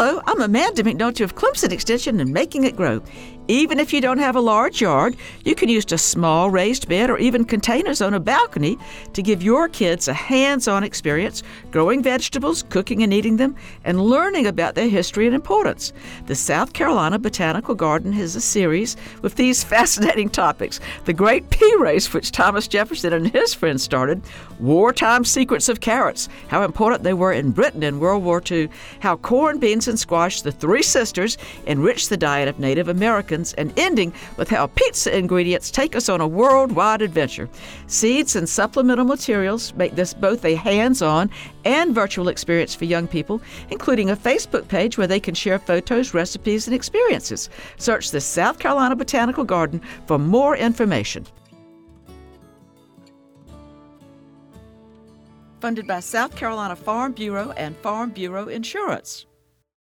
Hello, I'm Amanda McNulty of Clemson Extension and Making It Grow. Even if you don't have a large yard, you can use a small raised bed or even containers on a balcony to give your kids a hands on experience growing vegetables, cooking and eating them, and learning about their history and importance. The South Carolina Botanical Garden has a series with these fascinating topics. The Great Pea Race, which Thomas Jefferson and his friends started, wartime secrets of carrots, how important they were in Britain in World War II, how corn, beans, and squash, the three sisters, enriched the diet of Native Americans and ending with how pizza ingredients take us on a worldwide adventure. Seeds and supplemental materials make this both a hands on and virtual experience for young people, including a Facebook page where they can share photos, recipes, and experiences. Search the South Carolina Botanical Garden for more information. Funded by South Carolina Farm Bureau and Farm Bureau Insurance.